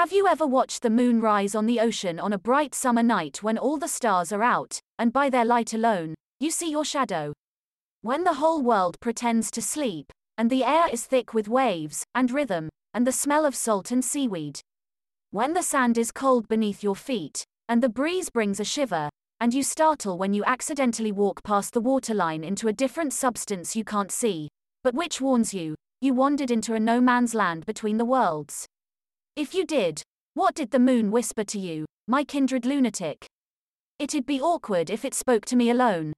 Have you ever watched the moon rise on the ocean on a bright summer night when all the stars are out, and by their light alone, you see your shadow? When the whole world pretends to sleep, and the air is thick with waves, and rhythm, and the smell of salt and seaweed. When the sand is cold beneath your feet, and the breeze brings a shiver, and you startle when you accidentally walk past the waterline into a different substance you can't see, but which warns you, you wandered into a no man's land between the worlds. If you did, what did the moon whisper to you, my kindred lunatic? It'd be awkward if it spoke to me alone,